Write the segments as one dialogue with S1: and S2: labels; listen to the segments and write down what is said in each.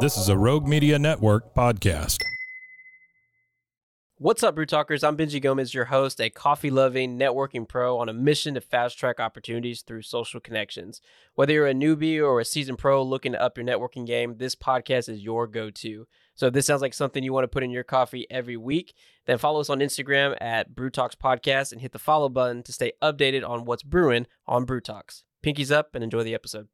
S1: This is a Rogue Media Network podcast.
S2: What's up, Brew Talkers? I'm Benji Gomez, your host, a coffee loving networking pro on a mission to fast track opportunities through social connections. Whether you're a newbie or a seasoned pro looking to up your networking game, this podcast is your go to. So, if this sounds like something you want to put in your coffee every week, then follow us on Instagram at Brew Talks Podcast and hit the follow button to stay updated on what's brewing on Brew Talks. Pinkies up and enjoy the episode.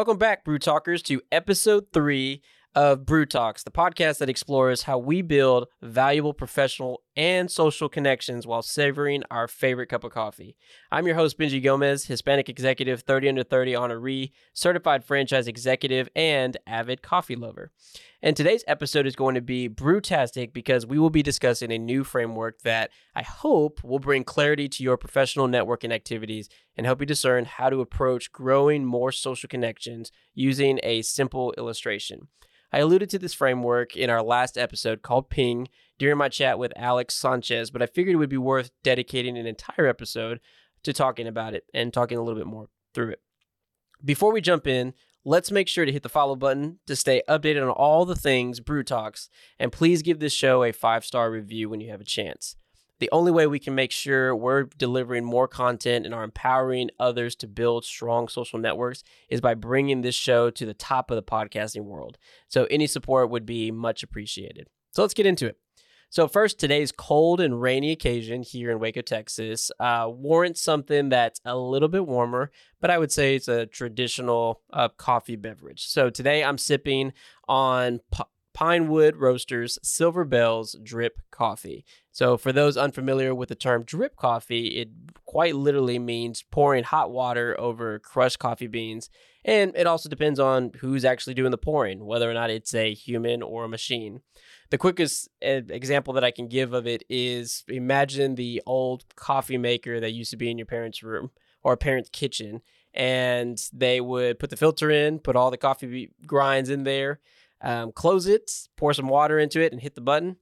S2: Welcome back, Brew Talkers, to episode three of Brew Talks, the podcast that explores how we build valuable professional and social connections while savoring our favorite cup of coffee. I'm your host, Benji Gomez, Hispanic executive, 30 under 30 honoree, certified franchise executive, and avid coffee lover. And today's episode is going to be brewtastic because we will be discussing a new framework that I hope will bring clarity to your professional networking activities and help you discern how to approach growing more social connections using a simple illustration. I alluded to this framework in our last episode called Ping during my chat with Alex Sanchez, but I figured it would be worth dedicating an entire episode to talking about it and talking a little bit more through it. Before we jump in, let's make sure to hit the follow button to stay updated on all the things Brew Talks, and please give this show a five star review when you have a chance. The only way we can make sure we're delivering more content and are empowering others to build strong social networks is by bringing this show to the top of the podcasting world. So, any support would be much appreciated. So, let's get into it. So, first, today's cold and rainy occasion here in Waco, Texas, uh, warrants something that's a little bit warmer, but I would say it's a traditional uh, coffee beverage. So, today I'm sipping on Pinewood Roasters Silver Bells Drip Coffee. So, for those unfamiliar with the term drip coffee, it quite literally means pouring hot water over crushed coffee beans. And it also depends on who's actually doing the pouring, whether or not it's a human or a machine. The quickest eh, example that I can give of it is imagine the old coffee maker that used to be in your parents' room or parent's kitchen, and they would put the filter in, put all the coffee grinds in there, um, close it, pour some water into it, and hit the button,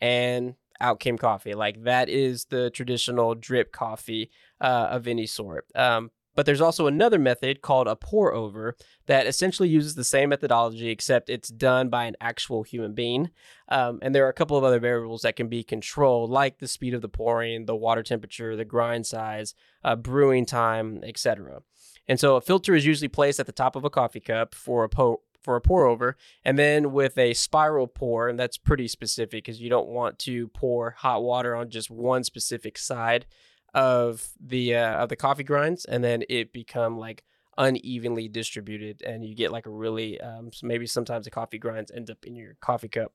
S2: and out came coffee. Like that is the traditional drip coffee uh, of any sort. Um, but there's also another method called a pour over that essentially uses the same methodology, except it's done by an actual human being. Um, and there are a couple of other variables that can be controlled, like the speed of the pouring, the water temperature, the grind size, uh, brewing time, etc. And so a filter is usually placed at the top of a coffee cup for a po- for a pour over, and then with a spiral pour, and that's pretty specific because you don't want to pour hot water on just one specific side of the uh, of the coffee grinds, and then it become like unevenly distributed, and you get like a really um, so maybe sometimes the coffee grinds end up in your coffee cup,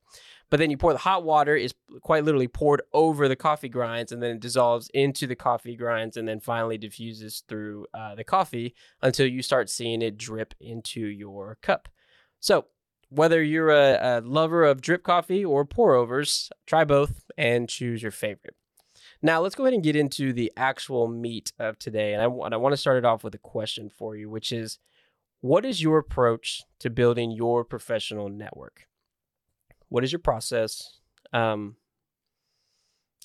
S2: but then you pour the hot water is quite literally poured over the coffee grinds, and then it dissolves into the coffee grinds, and then finally diffuses through uh, the coffee until you start seeing it drip into your cup. So whether you're a, a lover of drip coffee or pour overs, try both and choose your favorite. Now, let's go ahead and get into the actual meat of today. And I, and I want to start it off with a question for you, which is what is your approach to building your professional network? What is your process? Um,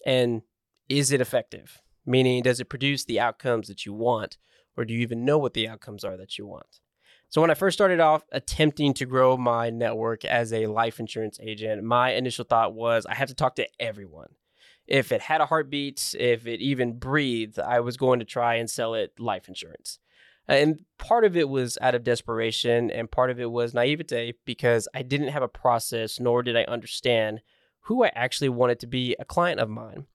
S2: and is it effective? Meaning, does it produce the outcomes that you want, or do you even know what the outcomes are that you want? So, when I first started off attempting to grow my network as a life insurance agent, my initial thought was I have to talk to everyone if it had a heartbeat, if it even breathed, I was going to try and sell it life insurance. And part of it was out of desperation, and part of it was naivete because I didn't have a process, nor did I understand who I actually wanted to be a client of mine.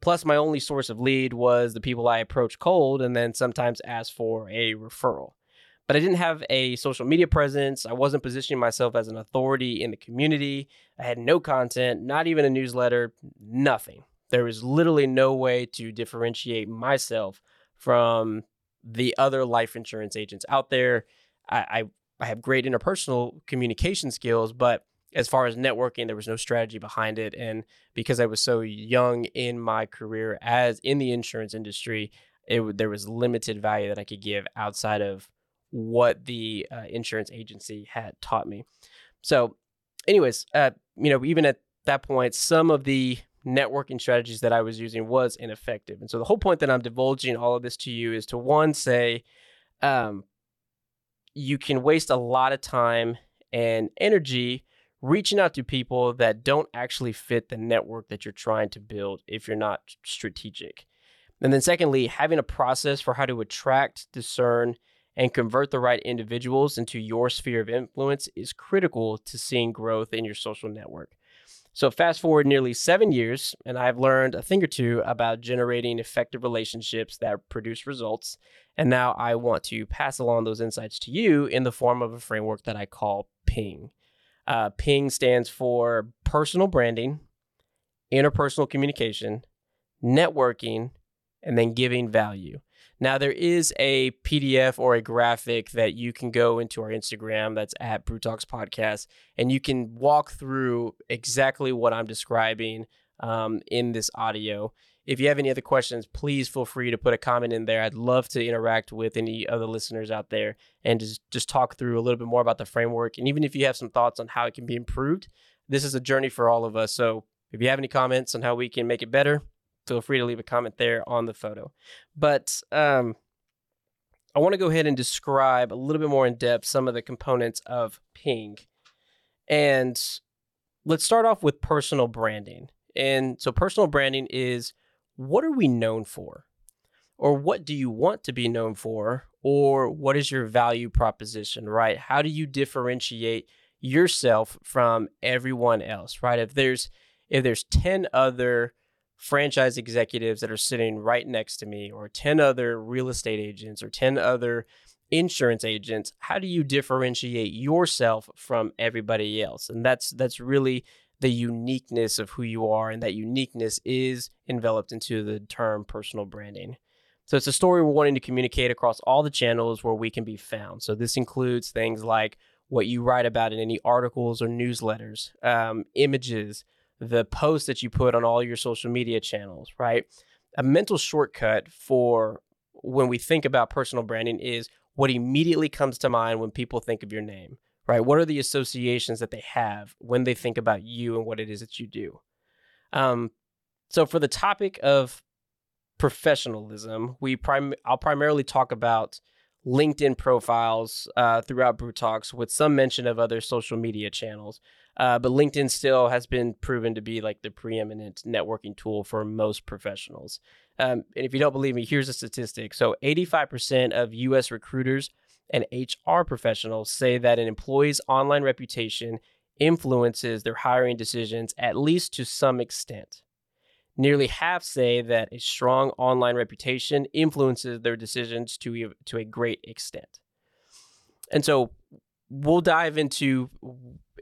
S2: Plus, my only source of lead was the people I approach cold and then sometimes ask for a referral. But I didn't have a social media presence. I wasn't positioning myself as an authority in the community. I had no content, not even a newsletter, nothing. There was literally no way to differentiate myself from the other life insurance agents out there. I, I, I have great interpersonal communication skills, but as far as networking, there was no strategy behind it. And because I was so young in my career as in the insurance industry, it there was limited value that I could give outside of what the uh, insurance agency had taught me. So, anyways, uh, you know, even at that point, some of the networking strategies that I was using was ineffective. And so, the whole point that I'm divulging all of this to you is to one say, um, you can waste a lot of time and energy reaching out to people that don't actually fit the network that you're trying to build if you're not strategic. And then, secondly, having a process for how to attract, discern, and convert the right individuals into your sphere of influence is critical to seeing growth in your social network. So, fast forward nearly seven years, and I've learned a thing or two about generating effective relationships that produce results. And now I want to pass along those insights to you in the form of a framework that I call PING. Uh, PING stands for personal branding, interpersonal communication, networking, and then giving value. Now, there is a PDF or a graphic that you can go into our Instagram that's at Brew Talks Podcast, and you can walk through exactly what I'm describing um, in this audio. If you have any other questions, please feel free to put a comment in there. I'd love to interact with any other listeners out there and just, just talk through a little bit more about the framework. And even if you have some thoughts on how it can be improved, this is a journey for all of us. So if you have any comments on how we can make it better, feel free to leave a comment there on the photo. But um, I want to go ahead and describe a little bit more in depth some of the components of Ping. And let's start off with personal branding. And so, personal branding is what are we known for? Or what do you want to be known for? Or what is your value proposition, right? How do you differentiate yourself from everyone else, right? If there's if there's 10 other franchise executives that are sitting right next to me, or 10 other real estate agents, or 10 other insurance agents, how do you differentiate yourself from everybody else? And that's that's really the uniqueness of who you are, and that uniqueness is enveloped into the term personal branding. So it's a story we're wanting to communicate across all the channels where we can be found. So this includes things like what you write about in any articles or newsletters, um, images, the posts that you put on all your social media channels, right? A mental shortcut for when we think about personal branding is what immediately comes to mind when people think of your name, right? What are the associations that they have when they think about you and what it is that you do? Um, so for the topic of professionalism, we prim- I'll primarily talk about LinkedIn profiles uh, throughout Brew Talks with some mention of other social media channels. Uh, but LinkedIn still has been proven to be like the preeminent networking tool for most professionals. Um, and if you don't believe me, here's a statistic. So 85% of US recruiters and HR professionals say that an employee's online reputation influences their hiring decisions at least to some extent. Nearly half say that a strong online reputation influences their decisions to, to a great extent. And so we'll dive into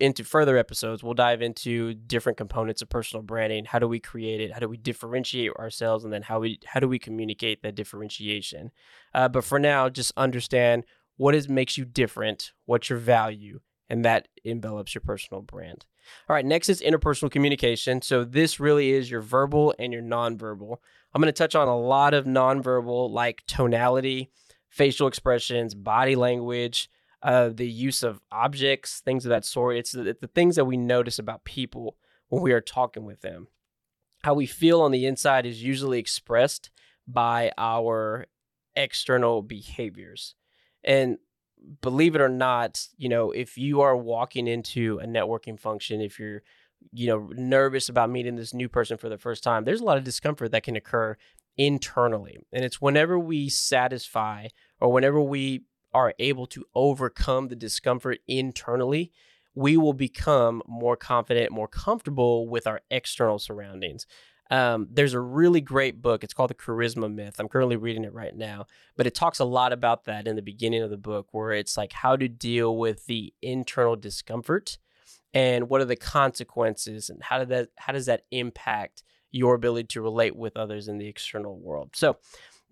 S2: into further episodes. We'll dive into different components of personal branding. How do we create it? How do we differentiate ourselves? And then how we how do we communicate that differentiation? Uh, but for now just understand what is makes you different what's your value and that envelops your personal brand all right next is interpersonal communication so this really is your verbal and your nonverbal i'm going to touch on a lot of nonverbal like tonality facial expressions body language uh, the use of objects, things of that sort. It's the, it's the things that we notice about people when we are talking with them. How we feel on the inside is usually expressed by our external behaviors. And believe it or not, you know, if you are walking into a networking function, if you're, you know, nervous about meeting this new person for the first time, there's a lot of discomfort that can occur internally. And it's whenever we satisfy or whenever we are able to overcome the discomfort internally, we will become more confident, more comfortable with our external surroundings. Um, there's a really great book. It's called The Charisma Myth. I'm currently reading it right now, but it talks a lot about that in the beginning of the book, where it's like how to deal with the internal discomfort and what are the consequences and how did that how does that impact your ability to relate with others in the external world. So,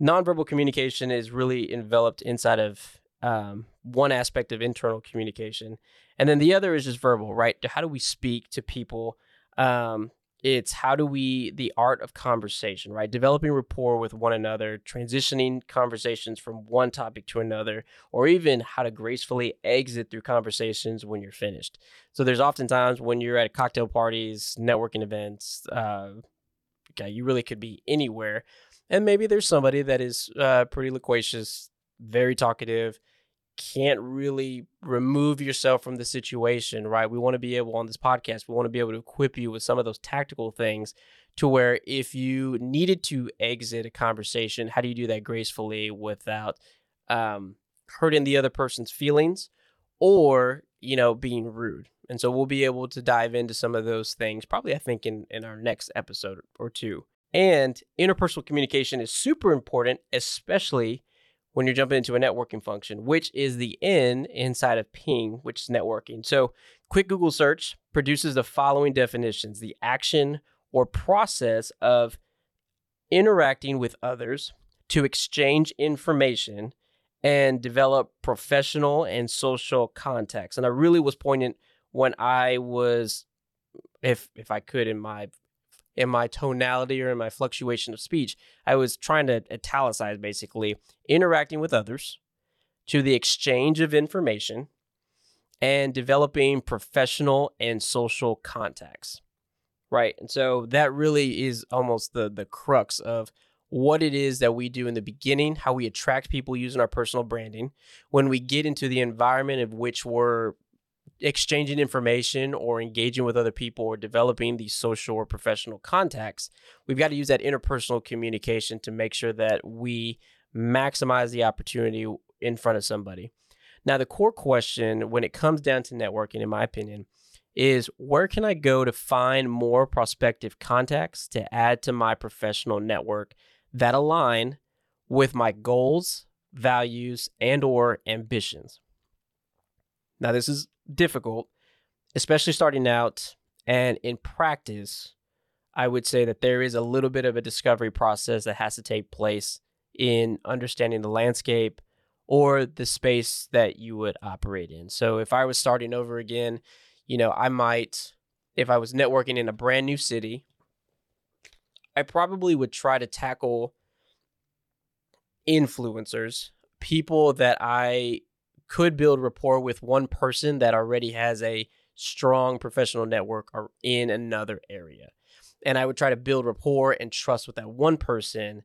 S2: nonverbal communication is really enveloped inside of um, one aspect of internal communication, and then the other is just verbal, right? How do we speak to people? Um, it's how do we the art of conversation right? Developing rapport with one another transitioning conversations from one topic to another or even how to gracefully exit through conversations when you're finished. So there's oftentimes when you're at cocktail parties networking events uh, okay you really could be anywhere and maybe there's somebody that is uh, pretty loquacious very talkative can't really remove yourself from the situation, right? We want to be able on this podcast, we want to be able to equip you with some of those tactical things to where if you needed to exit a conversation, how do you do that gracefully without um, hurting the other person's feelings or, you know, being rude? And so we'll be able to dive into some of those things, probably, I think, in, in our next episode or two. And interpersonal communication is super important, especially when you're jumping into a networking function, which is the N inside of ping, which is networking. So, quick Google search produces the following definitions the action or process of interacting with others to exchange information and develop professional and social contacts. And I really was poignant when I was, if if I could, in my in my tonality or in my fluctuation of speech. I was trying to italicize basically interacting with others to the exchange of information and developing professional and social contacts. Right. And so that really is almost the the crux of what it is that we do in the beginning, how we attract people using our personal branding. When we get into the environment of which we're exchanging information or engaging with other people or developing these social or professional contacts, we've got to use that interpersonal communication to make sure that we maximize the opportunity in front of somebody. Now, the core question when it comes down to networking, in my opinion, is where can I go to find more prospective contacts to add to my professional network that align with my goals, values, and or ambitions? Now, this is difficult, especially starting out. And in practice, I would say that there is a little bit of a discovery process that has to take place in understanding the landscape or the space that you would operate in. So if I was starting over again, you know, I might, if I was networking in a brand new city, I probably would try to tackle influencers, people that I could build rapport with one person that already has a strong professional network or in another area. And I would try to build rapport and trust with that one person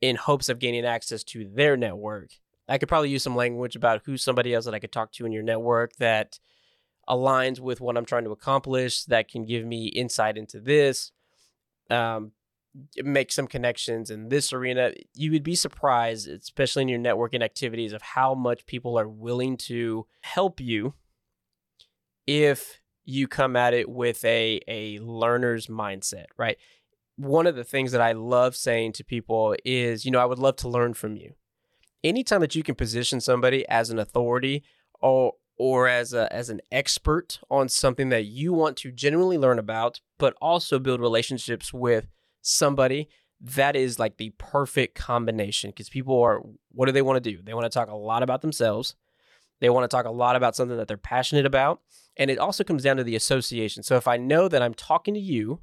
S2: in hopes of gaining access to their network. I could probably use some language about who's somebody else that I could talk to in your network that aligns with what I'm trying to accomplish, that can give me insight into this. Um, make some connections in this arena, you would be surprised, especially in your networking activities, of how much people are willing to help you if you come at it with a a learner's mindset, right? One of the things that I love saying to people is, you know, I would love to learn from you. Anytime that you can position somebody as an authority or or as a as an expert on something that you want to genuinely learn about, but also build relationships with somebody that is like the perfect combination because people are what do they want to do? They want to talk a lot about themselves. They want to talk a lot about something that they're passionate about and it also comes down to the association. So if i know that i'm talking to you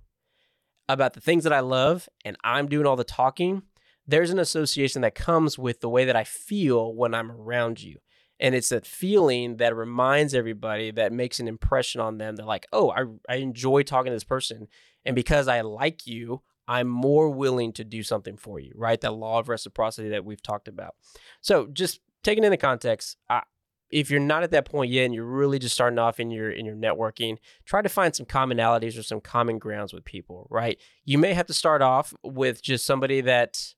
S2: about the things that i love and i'm doing all the talking there's an association that comes with the way that i feel when i'm around you. And it's that feeling that reminds everybody that makes an impression on them they're like oh i, I enjoy talking to this person and because i like you I'm more willing to do something for you, right? That law of reciprocity that we've talked about. So just taking into context, I, if you're not at that point yet and you're really just starting off in your in your networking, try to find some commonalities or some common grounds with people, right? You may have to start off with just somebody that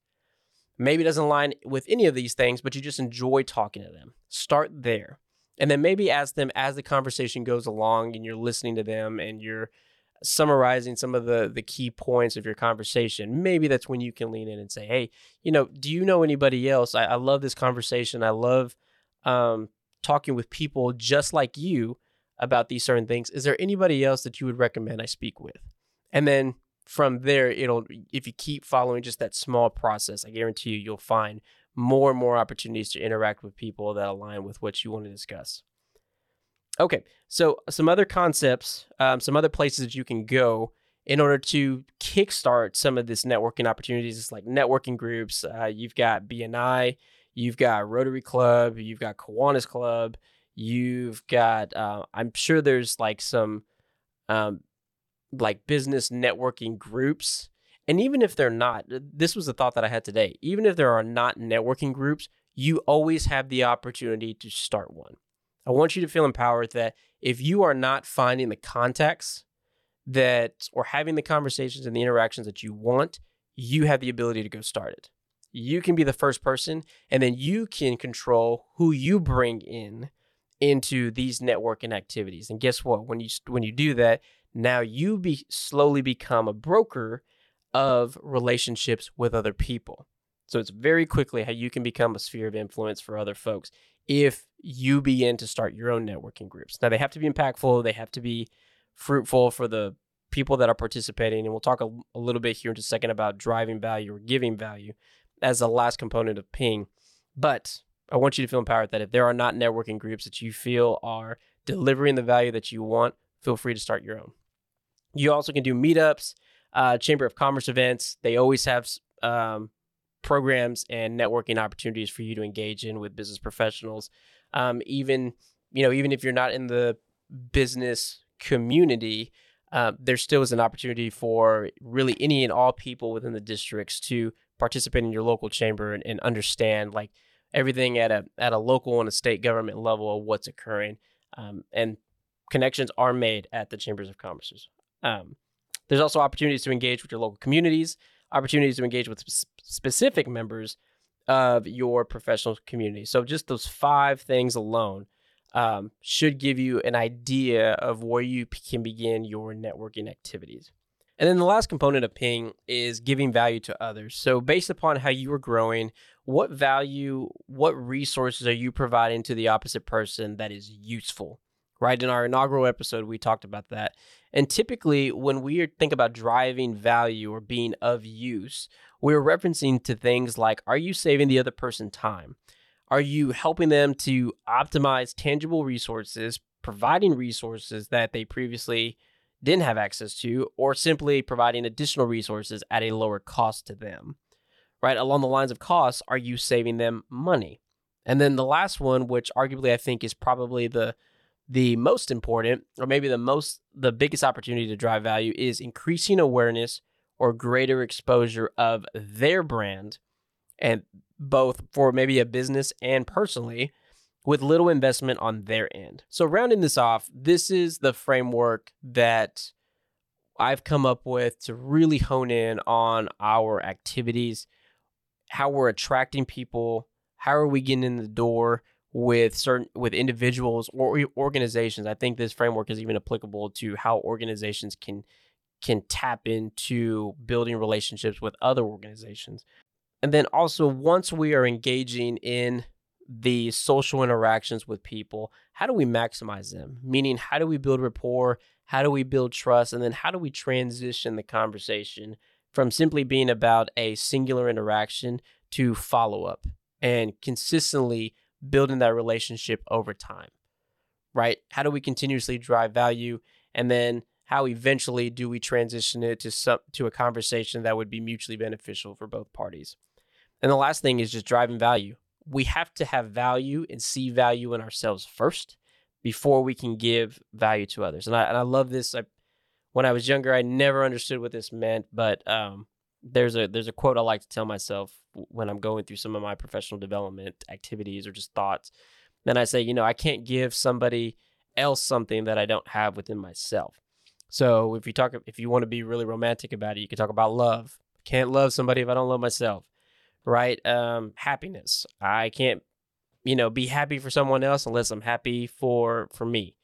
S2: maybe doesn't align with any of these things, but you just enjoy talking to them. Start there. And then maybe ask them as the conversation goes along and you're listening to them and you're summarizing some of the the key points of your conversation, maybe that's when you can lean in and say, "Hey, you know, do you know anybody else? I, I love this conversation. I love um, talking with people just like you about these certain things. Is there anybody else that you would recommend I speak with?" And then from there, it'll if you keep following just that small process, I guarantee you, you'll find more and more opportunities to interact with people that align with what you want to discuss. Okay, so some other concepts, um, some other places that you can go in order to kickstart some of this networking opportunities. It's like networking groups. Uh, you've got BNI, you've got Rotary Club, you've got Kiwanis Club, you've got. Uh, I'm sure there's like some, um, like business networking groups. And even if they're not, this was a thought that I had today. Even if there are not networking groups, you always have the opportunity to start one. I want you to feel empowered that if you are not finding the contacts that or having the conversations and the interactions that you want, you have the ability to go start it. You can be the first person and then you can control who you bring in into these networking activities. And guess what? When you when you do that, now you be slowly become a broker of relationships with other people. So it's very quickly how you can become a sphere of influence for other folks if you begin to start your own networking groups. Now, they have to be impactful, they have to be fruitful for the people that are participating. And we'll talk a, a little bit here in just a second about driving value or giving value as the last component of ping. But I want you to feel empowered that if there are not networking groups that you feel are delivering the value that you want, feel free to start your own. You also can do meetups, uh, Chamber of Commerce events. They always have um, programs and networking opportunities for you to engage in with business professionals. Um, even you know, even if you're not in the business community, uh, there still is an opportunity for really any and all people within the districts to participate in your local chamber and, and understand like everything at a at a local and a state government level of what's occurring. Um, and connections are made at the chambers of commerce. Um, there's also opportunities to engage with your local communities opportunities to engage with specific members of your professional community. So just those five things alone um, should give you an idea of where you can begin your networking activities. And then the last component of ping is giving value to others. So based upon how you are growing, what value, what resources are you providing to the opposite person that is useful? Right in our inaugural episode, we talked about that. And typically, when we think about driving value or being of use, we're referencing to things like are you saving the other person time? Are you helping them to optimize tangible resources, providing resources that they previously didn't have access to, or simply providing additional resources at a lower cost to them? Right? Along the lines of costs, are you saving them money? And then the last one, which arguably I think is probably the the most important or maybe the most the biggest opportunity to drive value is increasing awareness or greater exposure of their brand and both for maybe a business and personally with little investment on their end. So rounding this off, this is the framework that I've come up with to really hone in on our activities, how we're attracting people, how are we getting in the door, with certain with individuals or organizations. I think this framework is even applicable to how organizations can can tap into building relationships with other organizations. And then also once we are engaging in the social interactions with people, how do we maximize them? Meaning how do we build rapport? How do we build trust? And then how do we transition the conversation from simply being about a singular interaction to follow up and consistently building that relationship over time, right? How do we continuously drive value? And then how eventually do we transition it to some to a conversation that would be mutually beneficial for both parties? And the last thing is just driving value. We have to have value and see value in ourselves first before we can give value to others. And I and I love this. I, when I was younger, I never understood what this meant, but um, there's a there's a quote I like to tell myself when I'm going through some of my professional development activities or just thoughts. Then I say, you know, I can't give somebody else something that I don't have within myself. So if you talk, if you want to be really romantic about it, you can talk about love. Can't love somebody if I don't love myself, right? Um, happiness. I can't, you know, be happy for someone else unless I'm happy for for me.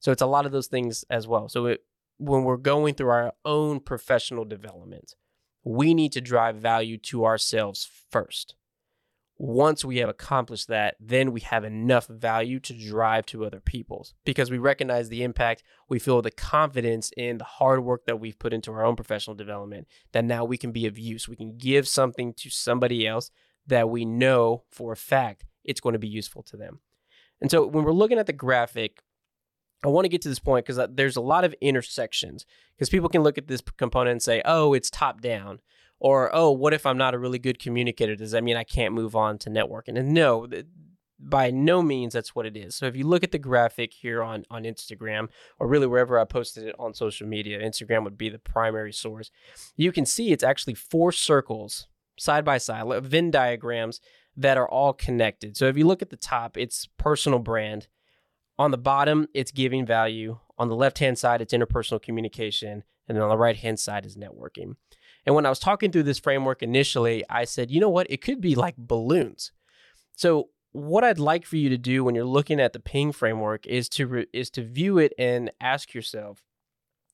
S2: So it's a lot of those things as well. So it, when we're going through our own professional development, we need to drive value to ourselves first. Once we have accomplished that, then we have enough value to drive to other people's because we recognize the impact. We feel the confidence in the hard work that we've put into our own professional development that now we can be of use. We can give something to somebody else that we know for a fact it's going to be useful to them. And so when we're looking at the graphic, I want to get to this point because uh, there's a lot of intersections because people can look at this component and say, oh, it's top down. Or, oh, what if I'm not a really good communicator? Does that mean I can't move on to networking? And no, by no means that's what it is. So if you look at the graphic here on, on Instagram, or really wherever I posted it on social media, Instagram would be the primary source. You can see it's actually four circles side by side, Venn diagrams that are all connected. So if you look at the top, it's personal brand. On the bottom, it's giving value. On the left hand side, it's interpersonal communication. And then on the right hand side is networking. And when I was talking through this framework initially, I said, you know what? It could be like balloons. So what I'd like for you to do when you're looking at the ping framework is to re- is to view it and ask yourself,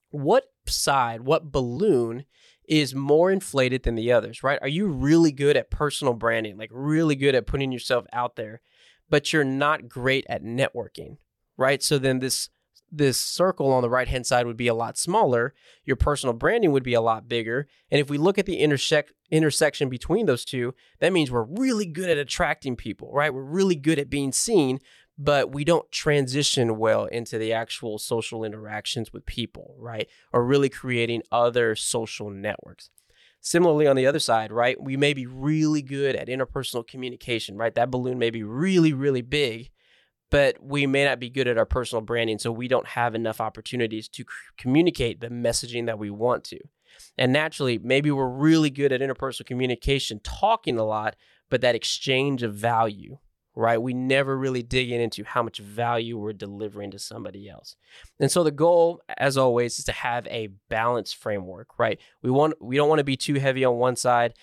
S2: what side, what balloon is more inflated than the others, right? Are you really good at personal branding, like really good at putting yourself out there, but you're not great at networking, right? So then this this circle on the right hand side would be a lot smaller. Your personal branding would be a lot bigger. And if we look at the intersect intersection between those two, that means we're really good at attracting people, right? We're really good at being seen, but we don't transition well into the actual social interactions with people, right? Or really creating other social networks. Similarly, on the other side, right, we may be really good at interpersonal communication, right? That balloon may be really, really big, but we may not be good at our personal branding. So we don't have enough opportunities to c- communicate the messaging that we want to. And naturally, maybe we're really good at interpersonal communication, talking a lot, but that exchange of value, right? We never really dig into how much value we're delivering to somebody else. And so the goal, as always, is to have a balanced framework, right? We want we don't want to be too heavy on one side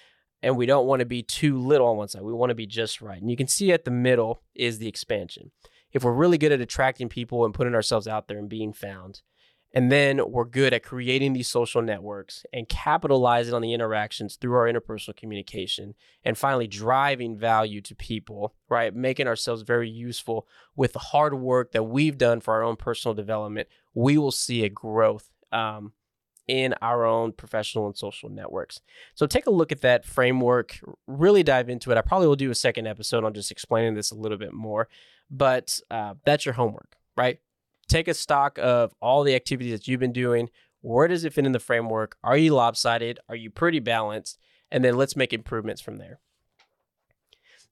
S2: and we don't want to be too little on one side. We want to be just right. And you can see at the middle is the expansion. If we're really good at attracting people and putting ourselves out there and being found, and then we're good at creating these social networks and capitalizing on the interactions through our interpersonal communication and finally driving value to people, right? Making ourselves very useful with the hard work that we've done for our own personal development. We will see a growth um, in our own professional and social networks. So take a look at that framework, really dive into it. I probably will do a second episode on just explaining this a little bit more, but uh, that's your homework, right? take a stock of all the activities that you've been doing. Where does it fit in the framework? Are you lopsided? Are you pretty balanced? And then let's make improvements from there.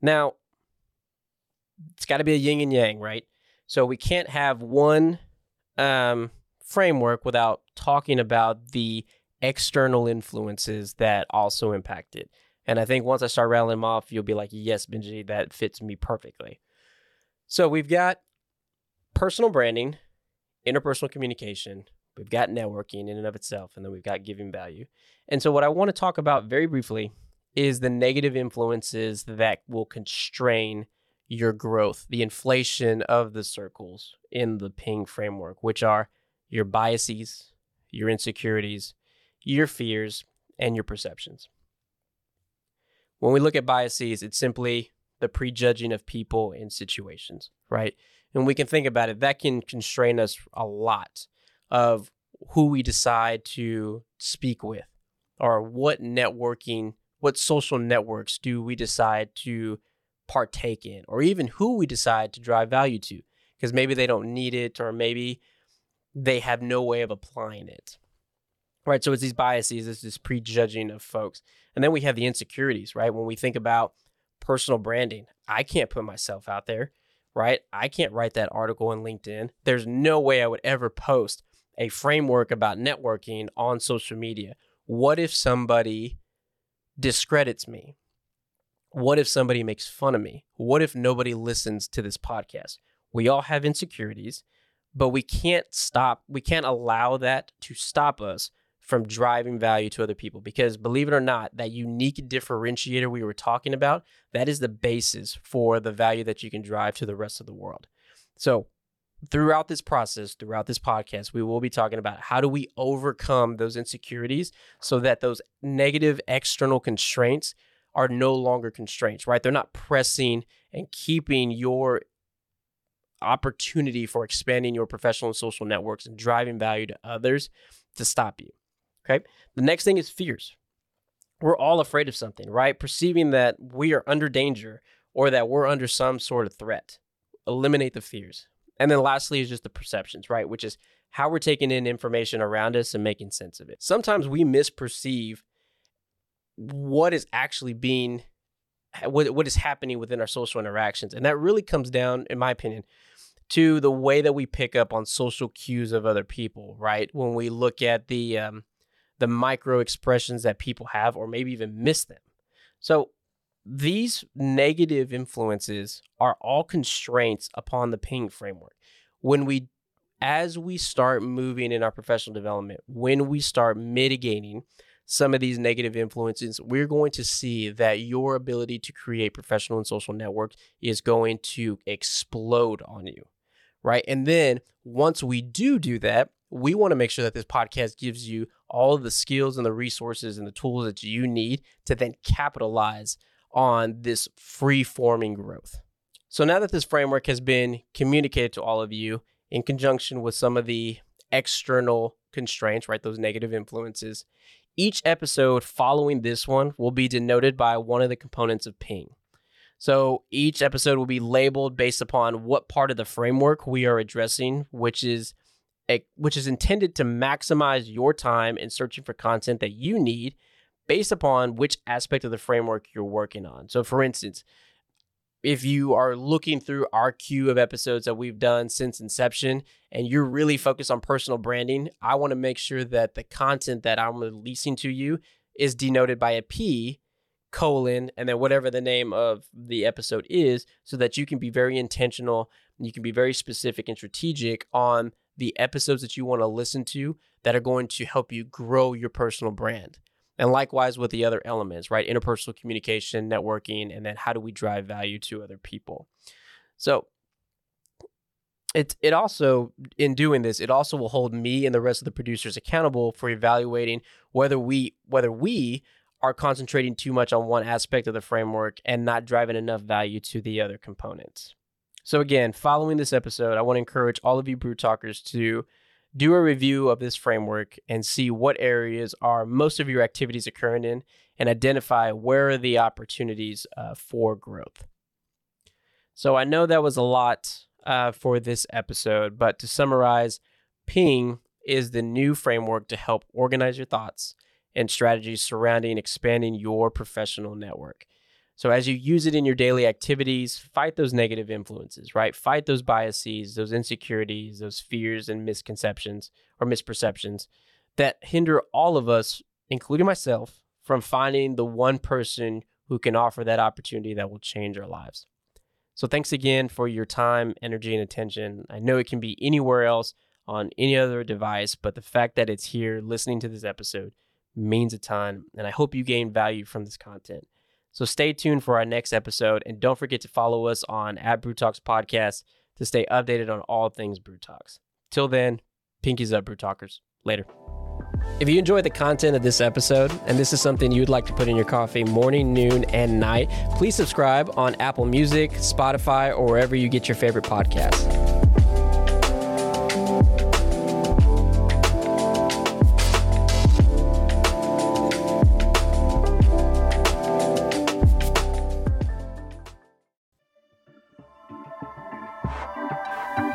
S2: Now, it's got to be a yin and yang, right? So we can't have one um, framework without talking about the external influences that also impact it. And I think once I start rattling them off, you'll be like, yes, Benji, that fits me perfectly. So we've got personal branding, interpersonal communication, we've got networking in and of itself, and then we've got giving value. And so, what I want to talk about very briefly is the negative influences that will constrain your growth, the inflation of the circles in the ping framework, which are your biases, your insecurities, your fears, and your perceptions. When we look at biases, it's simply the prejudging of people and situations, right? and we can think about it, that can constrain us a lot of who we decide to speak with or what networking, what social networks do we decide to partake in, or even who we decide to drive value to, because maybe they don't need it or maybe they have no way of applying it. Right. So it's these biases, it's this prejudging of folks. And then we have the insecurities, right? When we think about personal branding, I can't put myself out there right? I can't write that article in LinkedIn. There's no way I would ever post a framework about networking on social media. What if somebody discredits me? What if somebody makes fun of me? What if nobody listens to this podcast? We all have insecurities, but we can't stop, we can't allow that to stop us from driving value to other people because believe it or not that unique differentiator we were talking about that is the basis for the value that you can drive to the rest of the world so throughout this process, throughout this podcast, we will be talking about how do we overcome those insecurities so that those negative external constraints are no longer constraints, right? They're not pressing and keeping your opportunity for expanding your professional and social networks and driving value to others to stop you. Okay. The next thing is fears. We're all afraid of something, right? Perceiving that we are under danger or that we're under some sort of threat. Eliminate the fears. And then lastly is just the perceptions, right? Which is how we're taking in information around us and making sense of it. Sometimes we misperceive what is actually being what, what is happening within our social interactions. And that really comes down, in my opinion, to the way that we pick up on social cues of other people, right? When we look at the um, the micro expressions that people have, or maybe even miss them. So these negative influences are all constraints upon the ping framework. When we as we start moving in our professional development, when we start mitigating some of these negative influences, we're going to see that your ability to create professional and social networks is going to explode on you right? And then once we do do that, we want to make sure that this podcast gives you all of the skills and the resources and the tools that you need to then capitalize on this free forming growth. So now that this framework has been communicated to all of you in conjunction with some of the external constraints, right, those negative influences, each episode following this one will be denoted by one of the components of ping. So each episode will be labeled based upon what part of the framework we are addressing, which is Eh, which is intended to maximize your time in searching for content that you need based upon which aspect of the framework you're working on. So for instance, if you are looking through our queue of episodes that we've done since inception and you're really focused on personal branding, I want to make sure that the content that I'm releasing to you is denoted by a P colon and then whatever the name of the episode is so that you can be very intentional you can be very specific and strategic on the episodes that you want to listen to that are going to help you grow your personal brand. And likewise with the other elements right? Interpersonal communication networking and then how do we drive value to other people? So it it also in doing this it also will hold me and the rest of the producers accountable for evaluating whether we whether we are concentrating too much on one aspect of the framework and not driving enough value to the other components. So, again, following this episode, I want to encourage all of you brew talkers to do a review of this framework and see what areas are most of your activities occurring in and identify where are the opportunities uh, for growth. So, I know that was a lot uh, for this episode, but to summarize, Ping is the new framework to help organize your thoughts and strategies surrounding expanding your professional network. So, as you use it in your daily activities, fight those negative influences, right? Fight those biases, those insecurities, those fears and misconceptions or misperceptions that hinder all of us, including myself, from finding the one person who can offer that opportunity that will change our lives. So, thanks again for your time, energy, and attention. I know it can be anywhere else on any other device, but the fact that it's here listening to this episode means a ton. And I hope you gain value from this content. So stay tuned for our next episode. And don't forget to follow us on at Brew Talks Podcast to stay updated on all things Brew Talks. Till then, pinkies up, Brew Talkers. Later. If you enjoyed the content of this episode, and this is something you'd like to put in your coffee morning, noon, and night, please subscribe on Apple Music, Spotify, or wherever you get your favorite podcasts.